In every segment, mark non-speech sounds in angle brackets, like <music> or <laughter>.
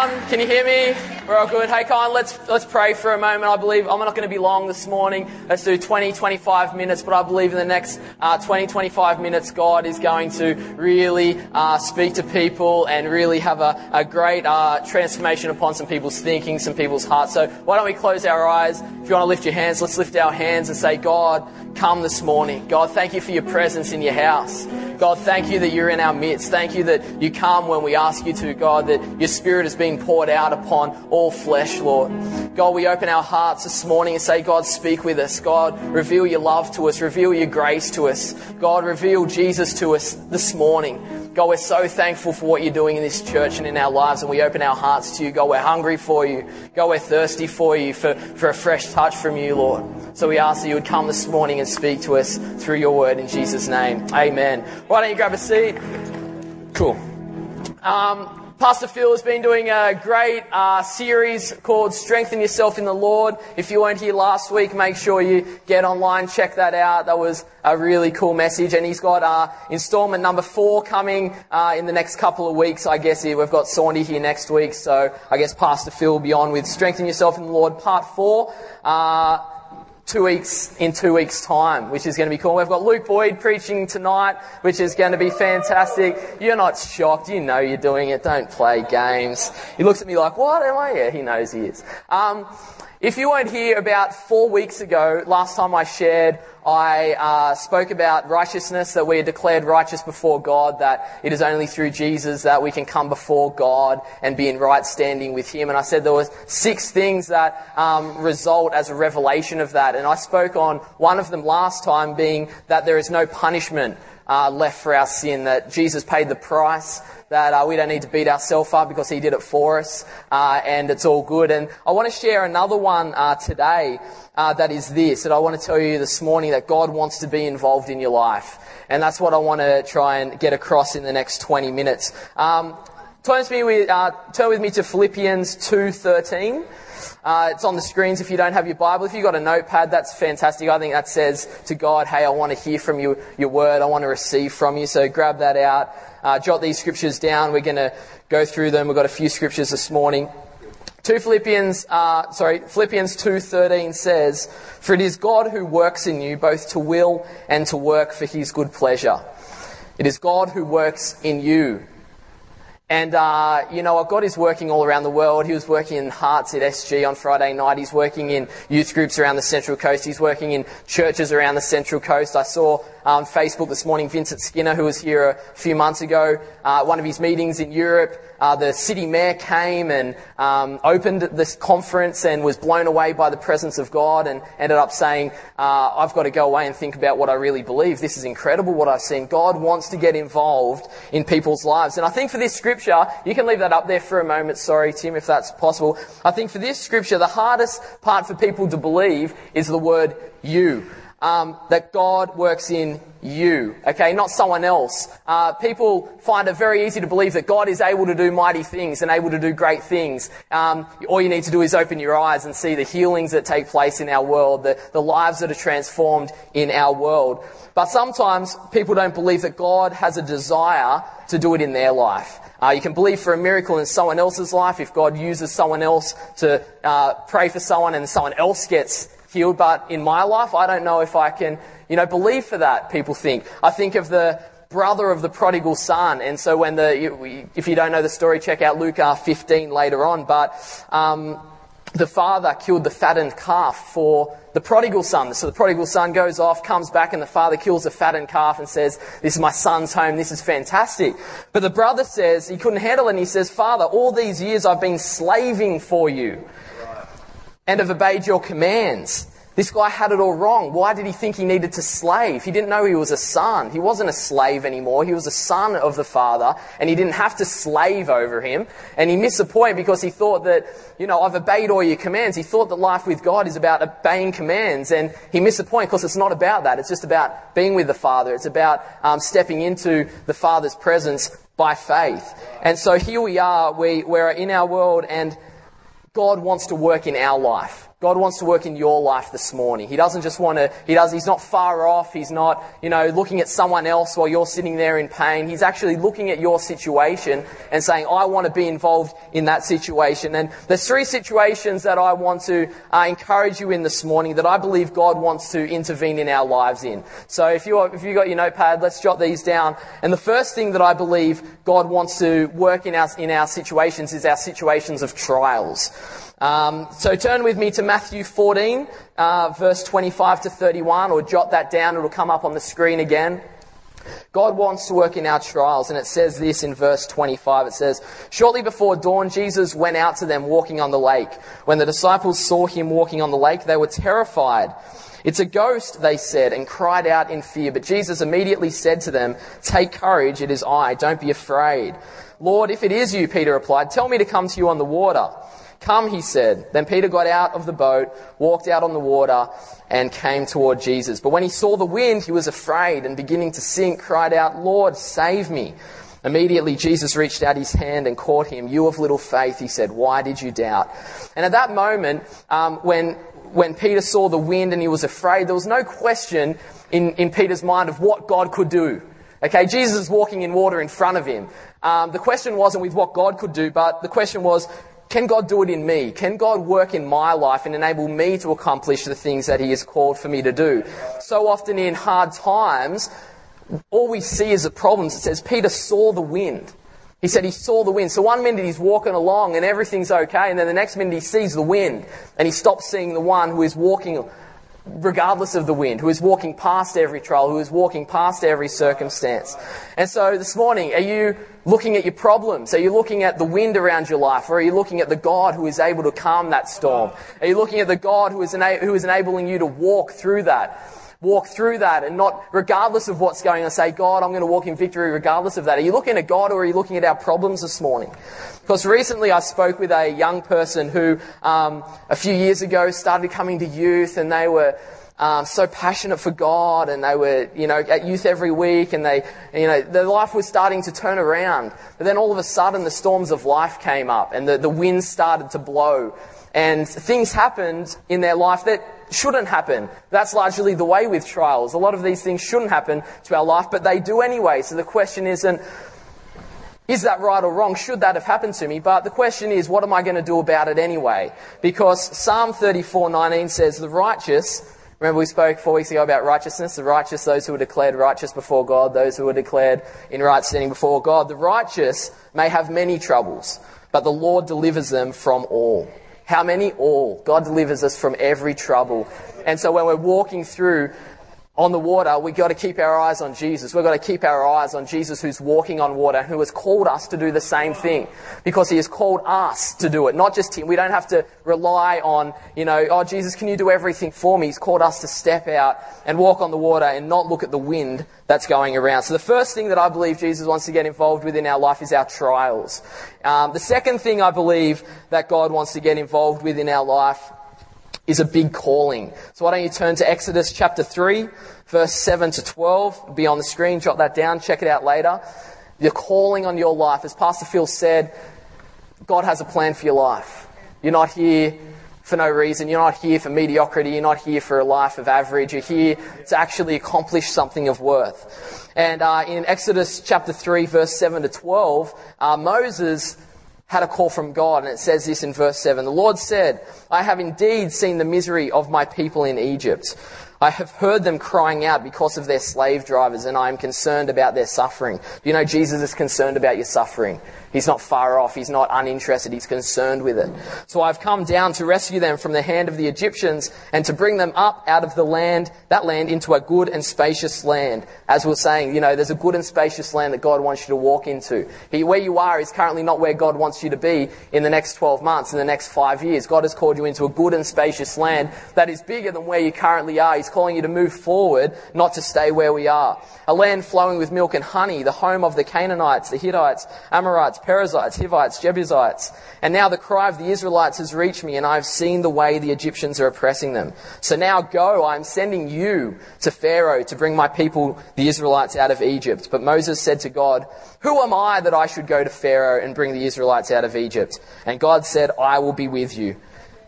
everyone. Can you hear me? We're all good. Hey, Colin, let's, let's pray for a moment. I believe I'm not going to be long this morning. Let's do 20, 25 minutes, but I believe in the next uh, 20, 25 minutes, God is going to really uh, speak to people and really have a, a great uh, transformation upon some people's thinking, some people's hearts. So why don't we close our eyes? If you want to lift your hands, let's lift our hands and say, God, come this morning. God, thank you for your presence in your house. God, thank you that you're in our midst. Thank you that you come when we ask you to, God, that your spirit is being poured out upon all flesh, Lord. God, we open our hearts this morning and say, God, speak with us. God, reveal your love to us. Reveal your grace to us. God, reveal Jesus to us this morning. God, we're so thankful for what you're doing in this church and in our lives, and we open our hearts to you. God, we're hungry for you. God, we're thirsty for you, for, for a fresh touch from you, Lord. So we ask that you would come this morning and speak to us through your word in Jesus' name. Amen. Why don't you grab a seat? Cool. Um, Pastor Phil has been doing a great uh, series called Strengthen Yourself in the Lord. If you weren't here last week, make sure you get online, check that out. That was a really cool message. And he's got uh, installment number four coming uh, in the next couple of weeks, I guess. We've got Saundy here next week, so I guess Pastor Phil will be on with Strengthen Yourself in the Lord, part four. Uh, two weeks in two weeks' time, which is going to be cool. We've got Luke Boyd preaching tonight, which is going to be fantastic. You're not shocked. You know you're doing it. Don't play games. He looks at me like, what am I? Yeah, he knows he is. Um, if you weren't here about four weeks ago, last time I shared, I uh, spoke about righteousness, that we are declared righteous before God, that it is only through Jesus that we can come before God and be in right standing with Him. And I said there were six things that um, result as a revelation of that. And I spoke on one of them last time being that there is no punishment uh, left for our sin, that Jesus paid the price, that uh, we don't need to beat ourselves up because He did it for us, uh, and it's all good. And I want to share another one uh, today uh, that is this, that I want to tell you this morning that God wants to be involved in your life. And that's what I want to try and get across in the next 20 minutes. Um, turn, with me, uh, turn with me to Philippians 2.13. Uh, it's on the screens if you don't have your Bible. If you've got a notepad, that's fantastic. I think that says to God, hey, I want to hear from you, your word. I want to receive from you. So grab that out. Uh, jot these scriptures down. We're going to go through them. We've got a few scriptures this morning. 2 Philippians, uh, sorry, Philippians 2.13 says, For it is God who works in you both to will and to work for his good pleasure. It is God who works in you and, uh, you know, what? God is working all around the world. He was working in hearts at SG on Friday night. He's working in youth groups around the Central Coast. He's working in churches around the Central Coast. I saw on um, Facebook this morning Vincent Skinner, who was here a few months ago, uh, one of his meetings in Europe. Uh, the city mayor came and um, opened this conference and was blown away by the presence of God and ended up saying, uh, I've got to go away and think about what I really believe. This is incredible what I've seen. God wants to get involved in people's lives. And I think for this scripture, you can leave that up there for a moment. Sorry, Tim, if that's possible. I think for this scripture, the hardest part for people to believe is the word you um, that God works in you, okay, not someone else. Uh, people find it very easy to believe that God is able to do mighty things and able to do great things. Um, all you need to do is open your eyes and see the healings that take place in our world, the, the lives that are transformed in our world. But sometimes people don't believe that God has a desire to do it in their life. Uh, you can believe for a miracle in someone else's life if God uses someone else to uh, pray for someone and someone else gets healed, but in my life, I don't know if I can, you know, believe for that, people think. I think of the brother of the prodigal son, and so when the, if you don't know the story, check out Luke 15 later on, but, um, the father killed the fattened calf for the prodigal son. So the prodigal son goes off, comes back, and the father kills the fattened calf and says, This is my son's home, this is fantastic. But the brother says he couldn't handle it, and he says, Father, all these years I've been slaving for you and have obeyed your commands. This guy had it all wrong. Why did he think he needed to slave? He didn't know he was a son. He wasn't a slave anymore. He was a son of the father, and he didn't have to slave over him. And he missed the point because he thought that, you know, I've obeyed all your commands. He thought that life with God is about obeying commands, and he missed the point because it's not about that. It's just about being with the Father. It's about um, stepping into the Father's presence by faith. And so here we are, we, we're in our world, and God wants to work in our life. God wants to work in your life this morning. He doesn't just want to, he does, he's not far off. He's not, you know, looking at someone else while you're sitting there in pain. He's actually looking at your situation and saying, I want to be involved in that situation. And there's three situations that I want to uh, encourage you in this morning that I believe God wants to intervene in our lives in. So if you if you got your notepad, let's jot these down. And the first thing that I believe God wants to work in our, in our situations is our situations of trials. Um, so turn with me to Matthew 14, uh, verse 25 to 31, or jot that down. It'll come up on the screen again. God wants to work in our trials, and it says this in verse 25. It says, Shortly before dawn, Jesus went out to them walking on the lake. When the disciples saw him walking on the lake, they were terrified. It's a ghost, they said, and cried out in fear. But Jesus immediately said to them, Take courage, it is I, don't be afraid. Lord, if it is you, Peter replied, tell me to come to you on the water. Come, he said. Then Peter got out of the boat, walked out on the water, and came toward Jesus. But when he saw the wind, he was afraid and beginning to sink, cried out, Lord, save me. Immediately Jesus reached out his hand and caught him. You of little faith, he said, why did you doubt? And at that moment, um, when, when Peter saw the wind and he was afraid, there was no question in, in Peter's mind of what God could do. Okay, Jesus is walking in water in front of him. Um, the question wasn't with what God could do, but the question was, can God do it in me? Can God work in my life and enable me to accomplish the things that He has called for me to do? So often in hard times, all we see is the problems. It says Peter saw the wind. He said he saw the wind. So one minute he's walking along and everything's okay, and then the next minute he sees the wind and he stops seeing the one who is walking regardless of the wind, who is walking past every trial, who is walking past every circumstance. And so this morning, are you looking at your problems? Are you looking at the wind around your life? Or are you looking at the God who is able to calm that storm? Are you looking at the God who is, ena- who is enabling you to walk through that? Walk through that and not, regardless of what's going on, say, God, I'm going to walk in victory regardless of that. Are you looking at God or are you looking at our problems this morning? Because recently I spoke with a young person who, um, a few years ago started coming to youth and they were, um, so passionate for God and they were, you know, at youth every week and they, you know, their life was starting to turn around. But then all of a sudden the storms of life came up and the, the winds started to blow and things happened in their life that shouldn't happen. That's largely the way with trials. A lot of these things shouldn't happen to our life, but they do anyway. So the question isn't, is that right or wrong? Should that have happened to me? But the question is, what am I going to do about it anyway? Because Psalm 34:19 says, "The righteous." Remember, we spoke four weeks ago about righteousness. The righteous, those who are declared righteous before God, those who are declared in right standing before God. The righteous may have many troubles, but the Lord delivers them from all. How many? All. God delivers us from every trouble. And so when we're walking through on the water, we've got to keep our eyes on Jesus. We've got to keep our eyes on Jesus who's walking on water, who has called us to do the same thing. Because he has called us to do it, not just him. We don't have to rely on, you know, oh, Jesus, can you do everything for me? He's called us to step out and walk on the water and not look at the wind that's going around. So the first thing that I believe Jesus wants to get involved with in our life is our trials. Um, the second thing I believe that God wants to get involved with in our life is a big calling. So why don't you turn to Exodus chapter 3, verse 7 to 12. be on the screen, jot that down, check it out later. The calling on your life. As Pastor Phil said, God has a plan for your life. You're not here for no reason. You're not here for mediocrity. You're not here for a life of average. You're here to actually accomplish something of worth. And uh, in Exodus chapter 3, verse 7 to 12, uh, Moses had a call from God, and it says this in verse 7. The Lord said, I have indeed seen the misery of my people in Egypt. I have heard them crying out because of their slave drivers, and I am concerned about their suffering. You know Jesus is concerned about your suffering? He's not far off. He's not uninterested. He's concerned with it. So I've come down to rescue them from the hand of the Egyptians and to bring them up out of the land, that land into a good and spacious land. As we are saying, you know, there's a good and spacious land that God wants you to walk into. He, where you are is currently not where God wants you to be in the next 12 months, in the next five years. God has called into a good and spacious land that is bigger than where you currently are. He's calling you to move forward, not to stay where we are. A land flowing with milk and honey, the home of the Canaanites, the Hittites, Amorites, Perizzites, Hivites, Jebusites. And now the cry of the Israelites has reached me, and I have seen the way the Egyptians are oppressing them. So now go, I am sending you to Pharaoh to bring my people, the Israelites, out of Egypt. But Moses said to God, Who am I that I should go to Pharaoh and bring the Israelites out of Egypt? And God said, I will be with you.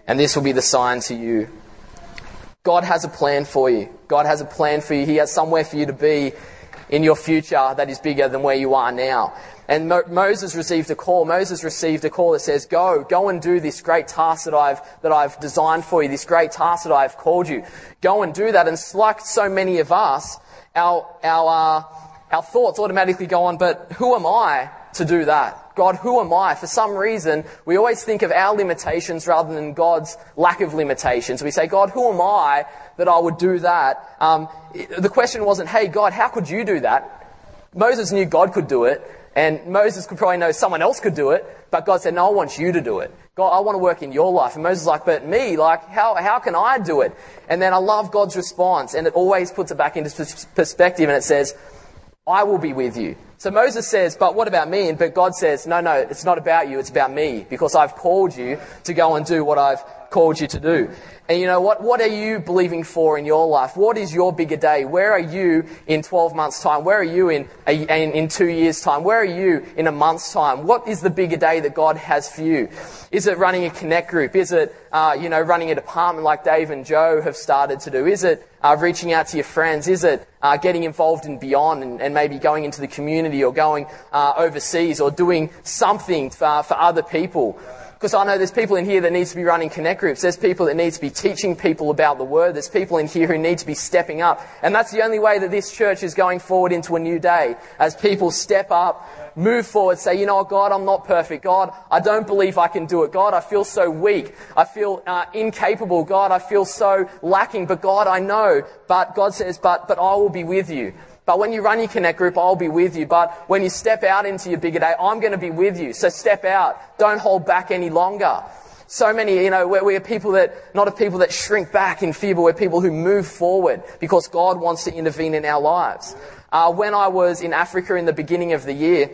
And this will be the sign to you. God has a plan for you. God has a plan for you. He has somewhere for you to be in your future that is bigger than where you are now. And Mo- Moses received a call. Moses received a call that says, go, go and do this great task that I've, that I've designed for you, this great task that I've called you. Go and do that. And like so many of us, our, our, uh, our thoughts automatically go on, but who am I to do that? God, who am I? For some reason, we always think of our limitations rather than God's lack of limitations. We say, God, who am I that I would do that? Um, the question wasn't, hey, God, how could you do that? Moses knew God could do it, and Moses could probably know someone else could do it, but God said, no, I want you to do it. God, I want to work in your life. And Moses is like, but me, like, how, how can I do it? And then I love God's response, and it always puts it back into perspective, and it says, I will be with you. So Moses says, but what about me? And but God says, no, no, it's not about you, it's about me, because I've called you to go and do what I've called you to do. And you know what? What are you believing for in your life? What is your bigger day? Where are you in 12 months' time? Where are you in, in, in two years' time? Where are you in a month's time? What is the bigger day that God has for you? Is it running a connect group? Is it, uh, you know, running a department like Dave and Joe have started to do? Is it uh, reaching out to your friends? Is it uh, getting involved in Beyond and, and, maybe going into the community or going uh, overseas or doing something for, for other people? Because I know there's people in here that need to be running connect groups. There's people that need to be teaching people about the word. There's people in here who need to be stepping up. And that's the only way that this church is going forward into a new day. As people step up, move forward, say, you know God, I'm not perfect. God, I don't believe I can do it. God, I feel so weak. I feel uh, incapable. God, I feel so lacking. But God, I know. But God says, but, but I will be with you. But when you run your connect group, I'll be with you. But when you step out into your bigger day, I'm going to be with you. So step out. Don't hold back any longer. So many, you know, we're, we're people that, not of people that shrink back in fear, but we're people who move forward because God wants to intervene in our lives. Uh, when I was in Africa in the beginning of the year,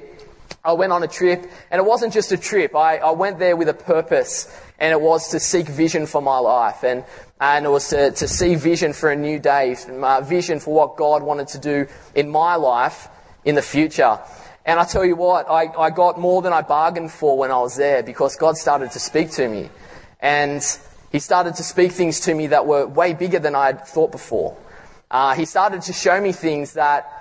I went on a trip, and it wasn't just a trip. I, I went there with a purpose, and it was to seek vision for my life. And and it was to, to see vision for a new day, uh, vision for what God wanted to do in my life in the future. And I tell you what, I, I got more than I bargained for when I was there because God started to speak to me. And He started to speak things to me that were way bigger than I had thought before. Uh, he started to show me things that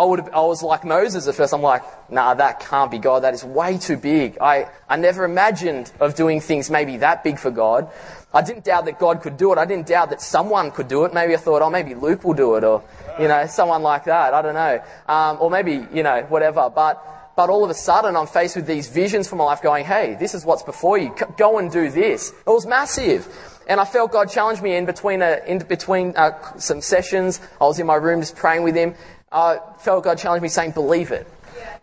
I, would, I was like Moses at first. I'm like, nah, that can't be God. That is way too big. I, I never imagined of doing things maybe that big for God. I didn't doubt that God could do it. I didn't doubt that someone could do it. Maybe I thought, oh, maybe Luke will do it, or you know, someone like that. I don't know, um, or maybe you know, whatever. But but all of a sudden, I'm faced with these visions for my life, going, hey, this is what's before you. Go and do this. It was massive. And I felt God challenge me in between, a, in between uh, some sessions. I was in my room just praying with Him. I felt God challenge me saying, believe it.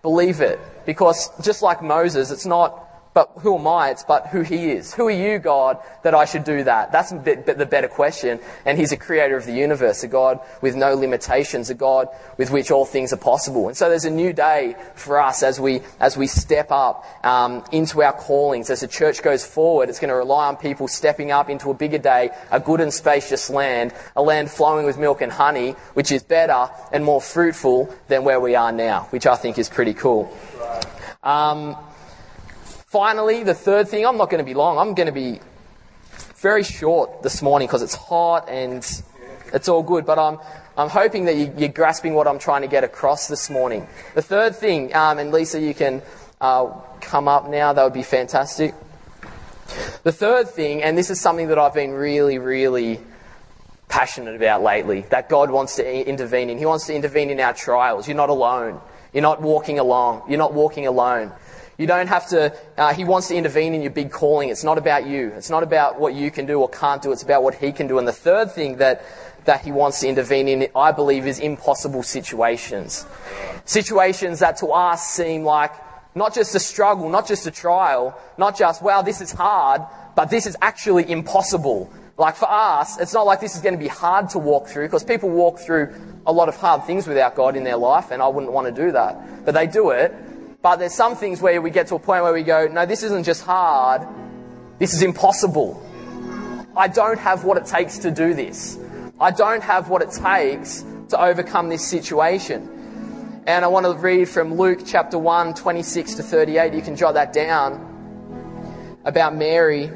Believe it. Because just like Moses, it's not but who am I? It's but who He is. Who are you, God, that I should do that? That's the better question. And He's a creator of the universe, a God with no limitations, a God with which all things are possible. And so there's a new day for us as we, as we step up um, into our callings. As the church goes forward, it's going to rely on people stepping up into a bigger day, a good and spacious land, a land flowing with milk and honey, which is better and more fruitful than where we are now, which I think is pretty cool. Um, Finally, the third thing, I'm not going to be long. I'm going to be very short this morning because it's hot and it's all good. But I'm, I'm hoping that you, are grasping what I'm trying to get across this morning. The third thing, um, and Lisa, you can uh, come up now. That would be fantastic. The third thing, and this is something that I've been really, really passionate about lately, that God wants to intervene in. He wants to intervene in our trials. You're not alone. You're not walking along. You're not walking alone. You don't have to, uh, He wants to intervene in your big calling. It's not about you. It's not about what you can do or can't do. It's about what He can do. And the third thing that, that He wants to intervene in, I believe, is impossible situations. Situations that to us seem like not just a struggle, not just a trial, not just, wow, this is hard, but this is actually impossible. Like for us, it's not like this is going to be hard to walk through because people walk through a lot of hard things without God in their life, and I wouldn't want to do that. But they do it but there's some things where we get to a point where we go, no, this isn't just hard, this is impossible. I don't have what it takes to do this. I don't have what it takes to overcome this situation. And I want to read from Luke chapter 1, 26 to 38. You can jot that down about Mary.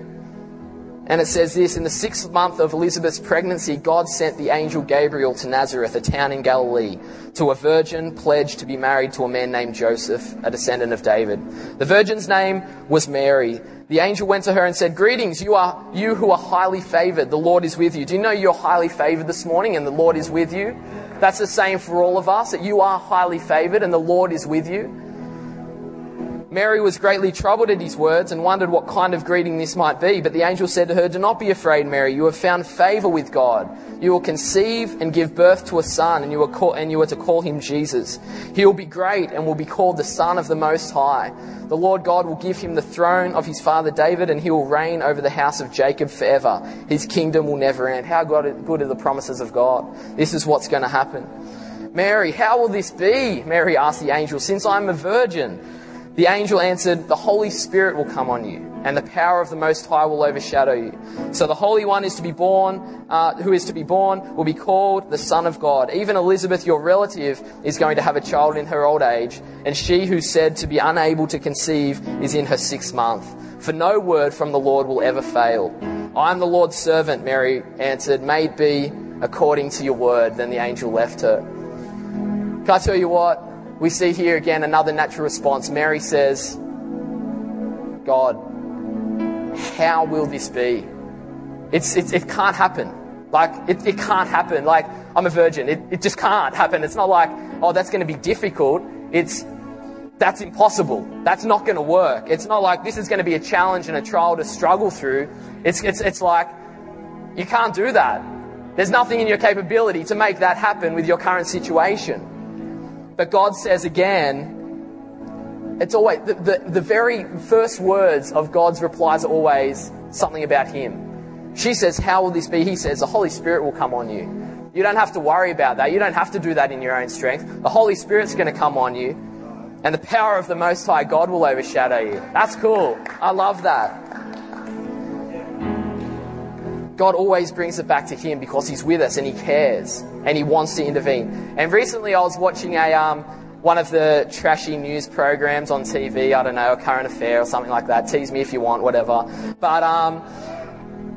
And it says this In the sixth month of Elizabeth's pregnancy, God sent the angel Gabriel to Nazareth, a town in Galilee, to a virgin pledged to be married to a man named Joseph, a descendant of David. The virgin's name was Mary. The angel went to her and said, Greetings, you are you who are highly favored. The Lord is with you. Do you know you're highly favored this morning and the Lord is with you? That's the same for all of us, that you are highly favored and the Lord is with you. Mary was greatly troubled at his words and wondered what kind of greeting this might be. But the angel said to her, Do not be afraid, Mary. You have found favor with God. You will conceive and give birth to a son, and you, are call, and you are to call him Jesus. He will be great and will be called the Son of the Most High. The Lord God will give him the throne of his father David, and he will reign over the house of Jacob forever. His kingdom will never end. How good are the promises of God? This is what's going to happen. Mary, how will this be? Mary asked the angel, since I'm a virgin. The angel answered, The Holy Spirit will come on you, and the power of the Most High will overshadow you. So the Holy One is to be born, uh, who is to be born, will be called the Son of God. Even Elizabeth, your relative, is going to have a child in her old age, and she who's said to be unable to conceive is in her sixth month. For no word from the Lord will ever fail. I am the Lord's servant, Mary answered. May it be according to your word. Then the angel left her. Can I tell you what? We see here again another natural response. Mary says, God, how will this be? It's, it can't happen. Like, it, it can't happen. Like, I'm a virgin. It, it just can't happen. It's not like, oh, that's going to be difficult. It's, that's impossible. That's not going to work. It's not like this is going to be a challenge and a trial to struggle through. It's, it's, it's like, you can't do that. There's nothing in your capability to make that happen with your current situation. But God says again, it's always, the, the, the very first words of God's replies are always something about Him. She says, How will this be? He says, The Holy Spirit will come on you. You don't have to worry about that. You don't have to do that in your own strength. The Holy Spirit's going to come on you, and the power of the Most High God will overshadow you. That's cool. I love that. God always brings it back to Him because He's with us and He cares and He wants to intervene. And recently I was watching a, um, one of the trashy news programs on TV, I don't know, a current affair or something like that. Tease me if you want, whatever. But, um,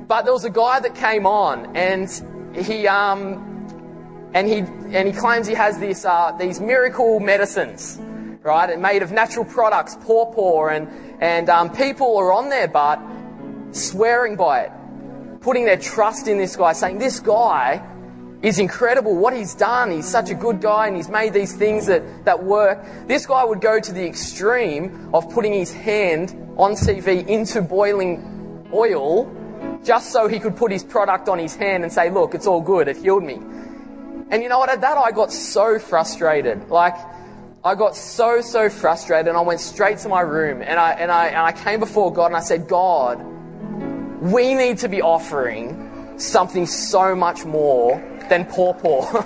but there was a guy that came on and he, um, and he, and he claims he has this, uh, these miracle medicines, right? And made of natural products, pawpaw, and, and, um, people are on there, but swearing by it putting their trust in this guy, saying, This guy is incredible. What he's done, he's such a good guy and he's made these things that, that work. This guy would go to the extreme of putting his hand on TV into boiling oil just so he could put his product on his hand and say, Look, it's all good, it healed me. And you know what? At that, I got so frustrated. Like, I got so, so frustrated and I went straight to my room and I, and I, and I came before God and I said, God, we need to be offering something so much more than pawpaw.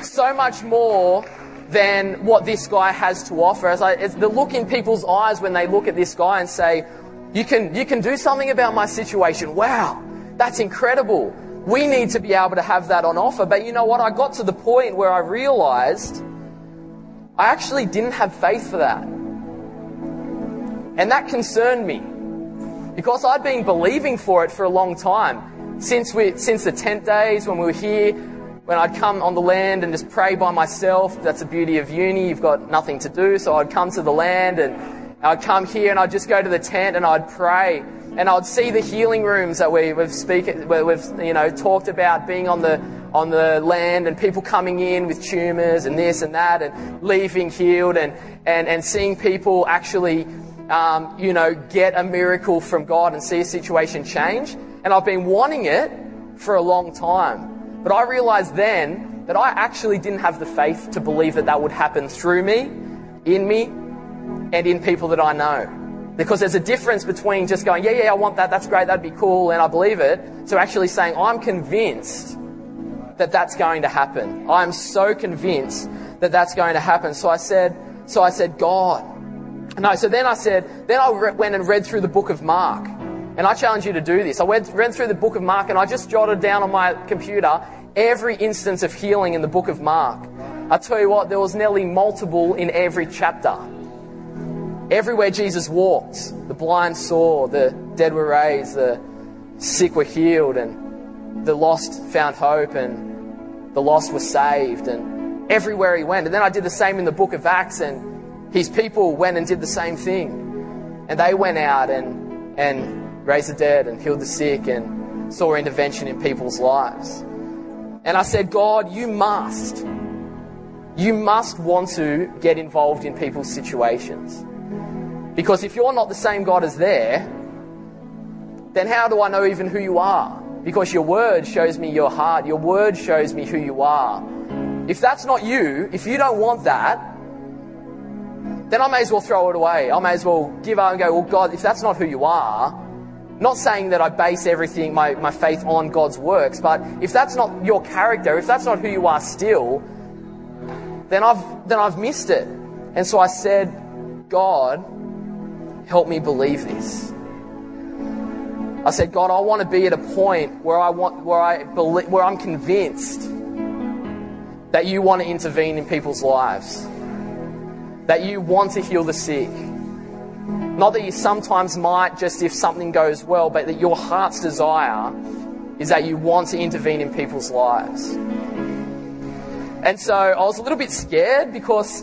<laughs> so much more than what this guy has to offer. It's, like, it's the look in people's eyes when they look at this guy and say, you can, you can do something about my situation. Wow, that's incredible. We need to be able to have that on offer. But you know what? I got to the point where I realized I actually didn't have faith for that. And that concerned me because I'd been believing for it for a long time. Since, we, since the tent days when we were here, when I'd come on the land and just pray by myself. That's the beauty of uni. You've got nothing to do. So I'd come to the land and I'd come here and I'd just go to the tent and I'd pray. And I'd see the healing rooms that we, we've speak, we've, you know, talked about being on the, on the land and people coming in with tumours and this and that and leaving healed and, and, and seeing people actually um, you know, get a miracle from God and see a situation change. And I've been wanting it for a long time. But I realized then that I actually didn't have the faith to believe that that would happen through me, in me, and in people that I know. Because there's a difference between just going, yeah, yeah, I want that, that's great, that'd be cool, and I believe it, to actually saying, I'm convinced that that's going to happen. I'm so convinced that that's going to happen. So I said, so I said, God, no, so then I said, then I re- went and read through the book of Mark. And I challenge you to do this. I went, read through the book of Mark and I just jotted down on my computer every instance of healing in the book of Mark. I tell you what, there was nearly multiple in every chapter. Everywhere Jesus walked, the blind saw, the dead were raised, the sick were healed and the lost found hope and the lost were saved and everywhere he went. And then I did the same in the book of Acts and his people went and did the same thing. And they went out and, and raised the dead and healed the sick and saw intervention in people's lives. And I said, God, you must, you must want to get involved in people's situations. Because if you're not the same God as there, then how do I know even who you are? Because your word shows me your heart. Your word shows me who you are. If that's not you, if you don't want that, then I may as well throw it away. I may as well give up and go, well, God, if that's not who you are, not saying that I base everything, my, my faith on God's works, but if that's not your character, if that's not who you are still, then I've, then I've missed it. And so I said, God, help me believe this. I said, God, I want to be at a point where I want, where I believe, where I'm convinced that you want to intervene in people's lives, that you want to heal the sick. Not that you sometimes might just if something goes well, but that your heart's desire is that you want to intervene in people's lives. And so I was a little bit scared because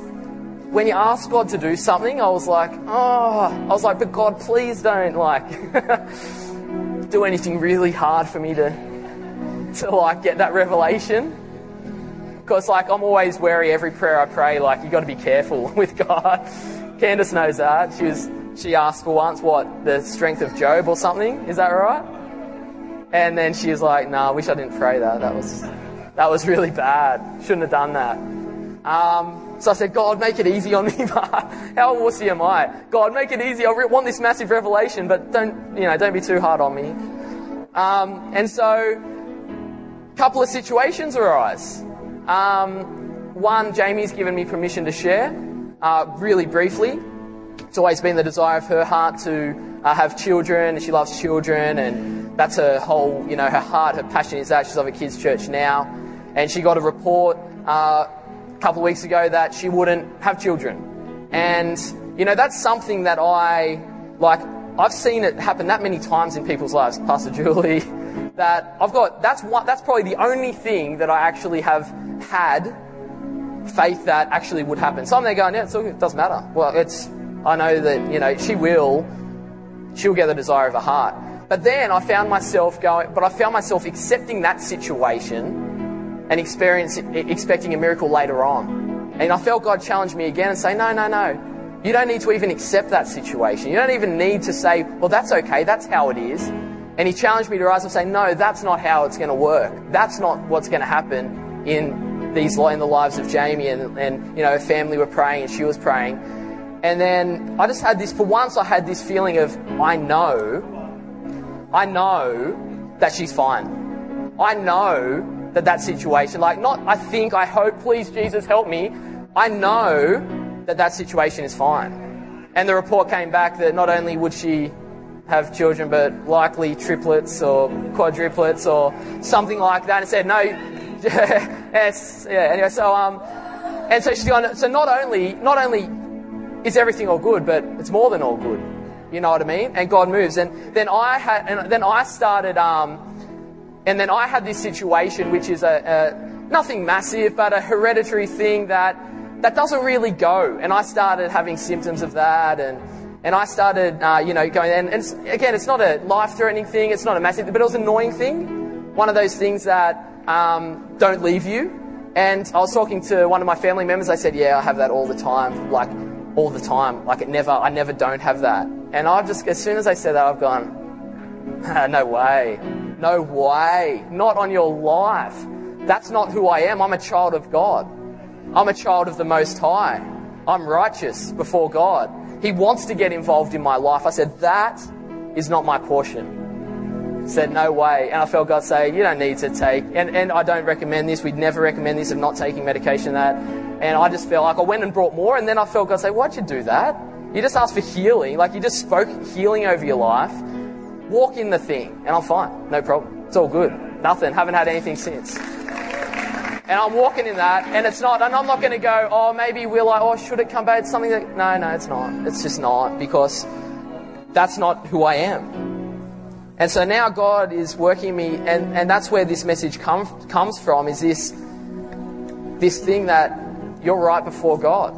when you ask God to do something, I was like, oh, I was like, but God, please don't like. <laughs> do anything really hard for me to, to like get that revelation. Because like I'm always wary every prayer I pray, like you've got to be careful <laughs> with God. Candace knows that. She was, she asked for once what the strength of Job or something. Is that right? And then she was like, "No, nah, I wish I didn't pray that. That was, that was really bad. Shouldn't have done that." Um, so I said, God, make it easy on me. <laughs> How wussy am I? God, make it easy. I want this massive revelation, but don't, you know, don't be too hard on me. Um, and so, a couple of situations arise. Um, one, Jamie's given me permission to share, uh, really briefly. It's always been the desire of her heart to uh, have children, and she loves children, and that's her whole, you know, her heart, her passion is that. She's of a kids' church now, and she got a report uh, a couple of weeks ago that she wouldn't have children. And, you know, that's something that I, like, I've seen it happen that many times in people's lives, Pastor Julie, <laughs> that I've got, that's one, that's probably the only thing that I actually have had faith that actually would happen. Some they're going, yeah, it's it doesn't matter. Well, it's, I know that, you know, she will, she'll get the desire of her heart. But then I found myself going, but I found myself accepting that situation and experience, expecting a miracle later on. And I felt God challenge me again and say, no, no, no. You don't need to even accept that situation. You don't even need to say, well, that's okay. That's how it is. And he challenged me to rise and say, no, that's not how it's going to work. That's not what's going to happen in these, in the lives of Jamie and, and, you know, her family were praying and she was praying. And then I just had this, for once I had this feeling of, I know, I know that she's fine. I know that that situation, like not I think, I hope, please Jesus help me. I know that that situation is fine. And the report came back that not only would she have children, but likely triplets or quadruplets or something like that. And said, no, <laughs> yes, yeah. Anyway, so um, and so she's gone. So not only not only is everything all good, but it's more than all good. You know what I mean? And God moves. And then I had, and then I started um, and then I had this situation, which is a, a nothing massive, but a hereditary thing that that doesn't really go. And I started having symptoms of that, and and I started, uh, you know, going. And, and again, it's not a life-threatening thing. It's not a massive, but it was an annoying thing. One of those things that um, don't leave you. And I was talking to one of my family members. I said, "Yeah, I have that all the time, like all the time. Like it never, I never don't have that." And I've just, as soon as I said that, I've gone, <laughs> "No way." No way. Not on your life. That's not who I am. I'm a child of God. I'm a child of the Most High. I'm righteous before God. He wants to get involved in my life. I said, that is not my portion. said, no way. And I felt God say, you don't need to take, and, and I don't recommend this. We'd never recommend this of not taking medication that. And I just felt like I went and brought more. And then I felt God say, why'd you do that? You just asked for healing. Like you just spoke healing over your life. Walk in the thing, and I'm fine. No problem. It's all good. Nothing. Haven't had anything since. And I'm walking in that, and it's not, and I'm not going to go, oh, maybe we're like, oh, should it come back? It's something that, no, no, it's not. It's just not, because that's not who I am. And so now God is working me, and, and that's where this message come, comes from, is this, this thing that you're right before God.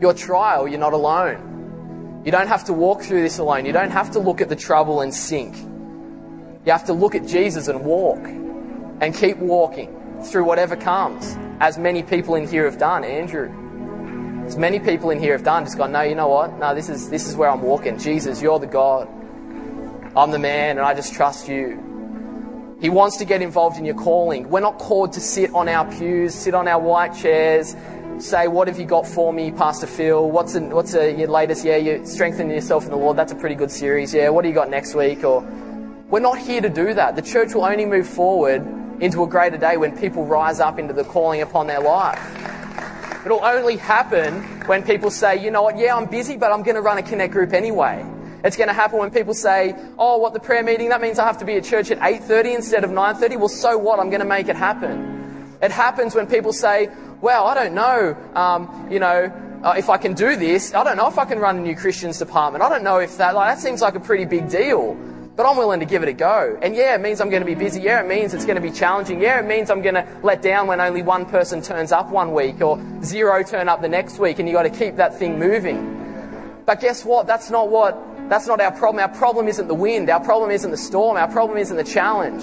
Your trial, you're not alone. You don't have to walk through this alone. You don't have to look at the trouble and sink. You have to look at Jesus and walk and keep walking through whatever comes, as many people in here have done. Andrew, as many people in here have done, just gone, no, you know what? No, this is, this is where I'm walking. Jesus, you're the God. I'm the man, and I just trust you. He wants to get involved in your calling. We're not called to sit on our pews, sit on our white chairs, say, What have you got for me, Pastor Phil? What's, a, what's a, your latest? Yeah, you're strengthening yourself in the Lord. That's a pretty good series. Yeah, what do you got next week? Or We're not here to do that. The church will only move forward into a greater day when people rise up into the calling upon their life. It'll only happen when people say, you know what, yeah, I'm busy, but I'm going to run a connect group anyway. It's going to happen when people say, "Oh, what the prayer meeting? That means I have to be at church at 8:30 instead of 9:30." Well, so what? I'm going to make it happen. It happens when people say, "Well, I don't know, um, you know, uh, if I can do this. I don't know if I can run a new Christians department. I don't know if that like that seems like a pretty big deal." But I'm willing to give it a go. And yeah, it means I'm going to be busy. Yeah, it means it's going to be challenging. Yeah, it means I'm going to let down when only one person turns up one week or zero turn up the next week and you've got to keep that thing moving. But guess what? That's not what that's not our problem. Our problem isn't the wind. Our problem isn't the storm. Our problem isn't the challenge.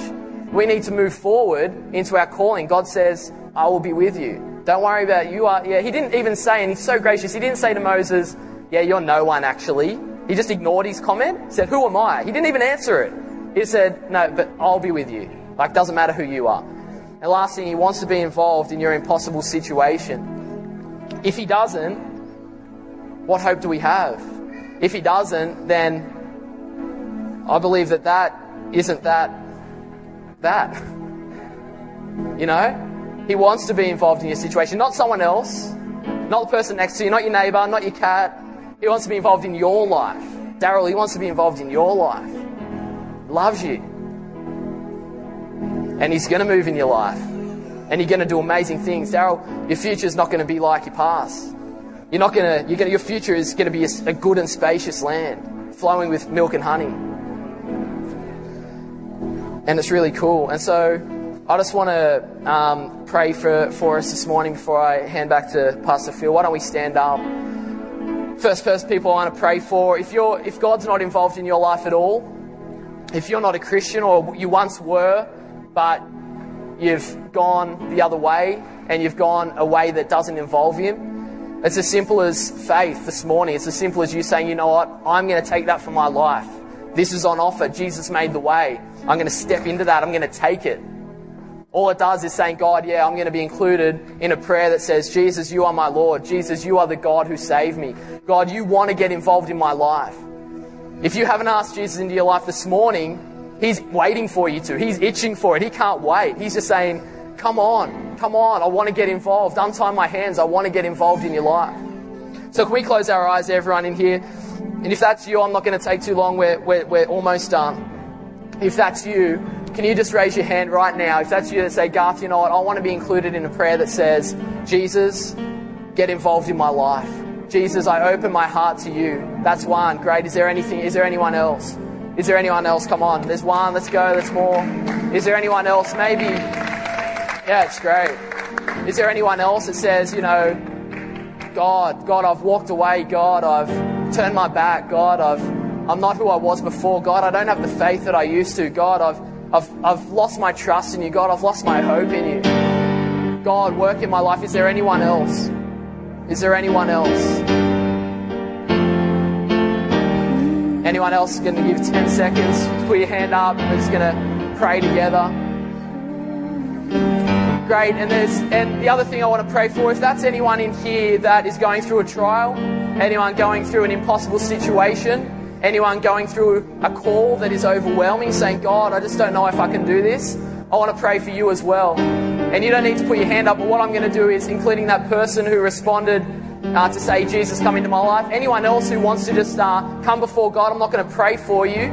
We need to move forward into our calling. God says, I will be with you. Don't worry about you are. Yeah, he didn't even say, and he's so gracious, he didn't say to Moses, Yeah, you're no one actually. He just ignored his comment, said, Who am I? He didn't even answer it. He said, No, but I'll be with you. Like, doesn't matter who you are. And last thing, he wants to be involved in your impossible situation. If he doesn't, what hope do we have? If he doesn't, then I believe that that isn't that that. <laughs> You know? He wants to be involved in your situation, not someone else, not the person next to you, not your neighbor, not your cat. He wants to be involved in your life. Daryl, he wants to be involved in your life. Loves you. And he's going to move in your life. And you're going to do amazing things. Daryl, your future is not going to be like your past. You're not going to, you're going to, your future is going to be a, a good and spacious land, flowing with milk and honey. And it's really cool. And so I just want to um, pray for, for us this morning before I hand back to Pastor Phil. Why don't we stand up? First person people I want to pray for. If you're, if God's not involved in your life at all, if you're not a Christian or you once were, but you've gone the other way and you've gone a way that doesn't involve Him, it's as simple as faith this morning. It's as simple as you saying, you know what, I'm going to take that for my life. This is on offer. Jesus made the way. I'm going to step into that. I'm going to take it. All it does is saying, God, yeah, I'm going to be included in a prayer that says, Jesus, you are my Lord. Jesus, you are the God who saved me. God, you want to get involved in my life. If you haven't asked Jesus into your life this morning, He's waiting for you to. He's itching for it. He can't wait. He's just saying, Come on, come on, I want to get involved. Untie my hands, I want to get involved in your life. So, can we close our eyes, everyone in here? And if that's you, I'm not going to take too long, we're, we're, we're almost done. If that's you, can you just raise your hand right now? If that's you, say, God, you know what? I want to be included in a prayer that says, Jesus, get involved in my life. Jesus, I open my heart to you. That's one. Great. Is there anything? Is there anyone else? Is there anyone else? Come on. There's one. Let's go. There's more. Is there anyone else? Maybe yeah, it's great. Is there anyone else that says, you know, God, God, I've walked away. God, I've turned my back. God, I've, I'm not who I was before. God, I don't have the faith that I used to. God, I've, I've, I've lost my trust in you. God, I've lost my hope in you. God, work in my life. Is there anyone else? Is there anyone else? Anyone else going to give 10 seconds? Put your hand up. We're just going to pray together great. And there's and the other thing I want to pray for, if that's anyone in here that is going through a trial, anyone going through an impossible situation, anyone going through a call that is overwhelming, saying, God, I just don't know if I can do this. I want to pray for you as well. And you don't need to put your hand up, but what I'm going to do is, including that person who responded uh, to say, Jesus, come into my life, anyone else who wants to just uh, come before God, I'm not going to pray for you.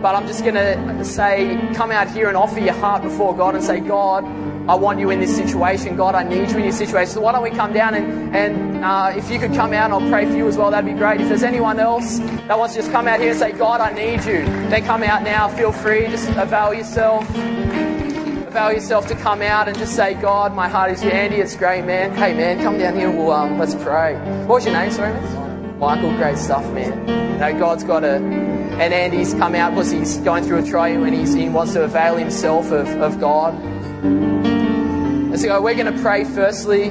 But I'm just going to say, come out here and offer your heart before God and say, God, I want you in this situation. God, I need you in this situation. So why don't we come down and, and uh, if you could come out and I'll pray for you as well, that'd be great. If there's anyone else that wants to just come out here and say, God, I need you, then come out now. Feel free. Just avail yourself. Avail yourself to come out and just say, God, my heart is you. Andy, it's great, man. Hey, man, come down here. We'll, um, let's pray. What was your name, sorry, man? Michael, great stuff, man. You know, God's got a, and Andy's come out because he's going through a trial and he's, he wants to avail himself of, of God. And so we're going to pray firstly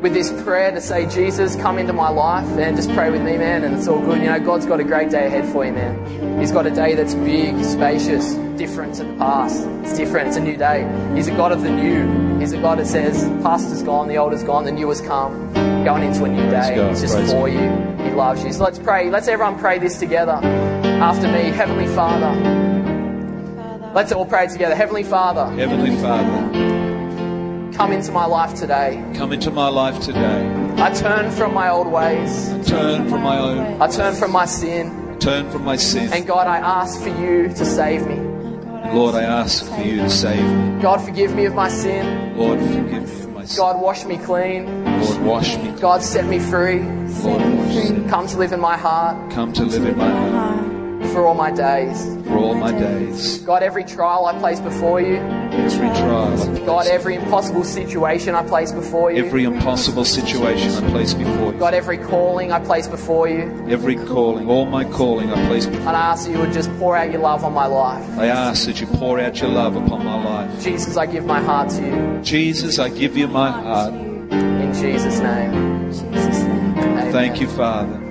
with this prayer to say, Jesus, come into my life and just pray with me, man, and it's all good. You know, God's got a great day ahead for you, man. He's got a day that's big, spacious, different to the past. It's different, it's a new day. He's a God of the new. He's a God that says, past is gone, the old is gone, the new has come. Going into a new day. It's just for you. He loves you. So let's pray. Let's everyone pray this together after me. Heavenly Father. Let's all pray together. Heavenly Father. Heavenly Father. Come into my life today. Come into my life today. I turn from my old ways. I turn from my own. I turn from my sin. Turn from my sin. And God, I ask for you to save me. Lord, I ask for you to save me. God, forgive me of my sin. Lord, forgive me of my sin. God, wash me clean. Lord, wash me. God, set me free. Lord, come to live in my heart. Come to live in my heart. For all my days. For all my days. God, every trial I place before you. Every trial. God, every impossible situation I place before you. Every impossible situation I place before you. God, every calling I place before you. Every calling, all my calling I place before you. And I ask that you would just pour out your love on my life. I ask that you pour out your love upon my life. Jesus, I give my heart to you. Jesus, I give you my heart. In Jesus' name. Jesus' name. Thank you, Father.